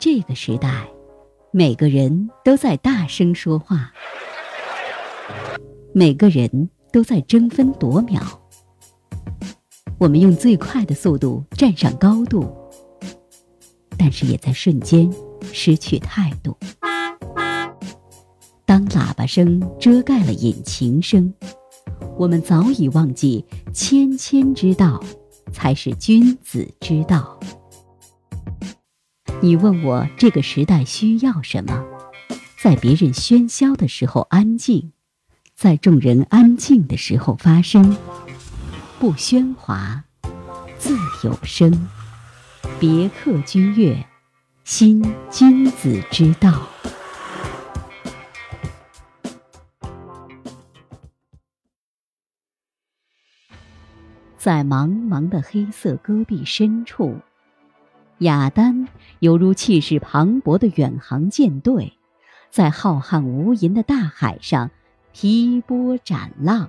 这个时代，每个人都在大声说话，每个人都在争分夺秒。我们用最快的速度站上高度，但是也在瞬间失去态度。当喇叭声遮盖了引擎声，我们早已忘记谦谦之道才是君子之道。你问我这个时代需要什么？在别人喧嚣的时候安静，在众人安静的时候发声。不喧哗，自有声。别克君越，新君子之道。在茫茫的黑色戈壁深处。雅丹犹如气势磅礴的远航舰队，在浩瀚无垠的大海上劈波斩浪。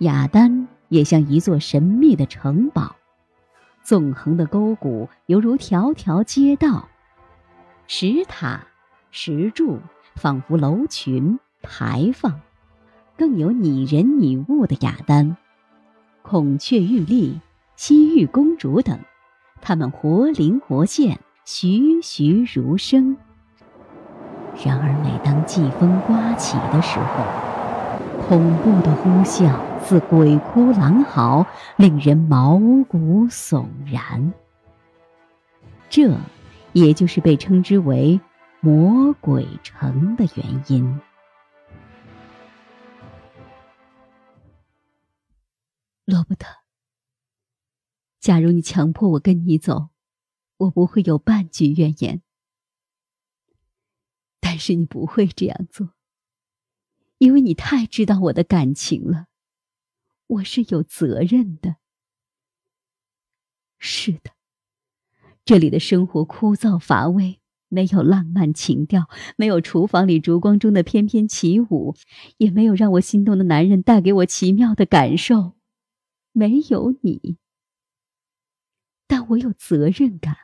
雅丹也像一座神秘的城堡，纵横的沟谷犹如条条街道，石塔、石柱仿佛楼群牌坊，更有拟人拟物的雅丹，孔雀玉立、西域公主等。他们活灵活现，栩栩如生。然而，每当季风刮起的时候，恐怖的呼啸似鬼哭狼嚎，令人毛骨悚然。这，也就是被称之为“魔鬼城”的原因。罗伯特。假如你强迫我跟你走，我不会有半句怨言。但是你不会这样做，因为你太知道我的感情了。我是有责任的。是的，这里的生活枯燥乏味，没有浪漫情调，没有厨房里烛光中的翩翩起舞，也没有让我心动的男人带给我奇妙的感受，没有你。我有责任感，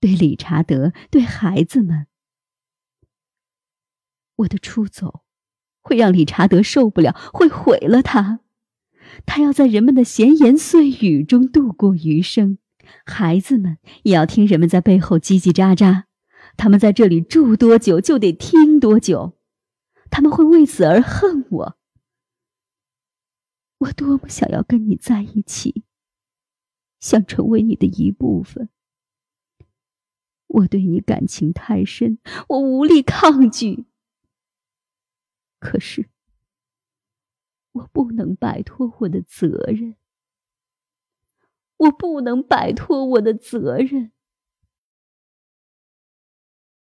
对理查德，对孩子们。我的出走会让理查德受不了，会毁了他。他要在人们的闲言碎语中度过余生，孩子们也要听人们在背后叽叽喳喳。他们在这里住多久，就得听多久。他们会为此而恨我。我多么想要跟你在一起！想成为你的一部分，我对你感情太深，我无力抗拒。可是，我不能摆脱我的责任，我不能摆脱我的责任。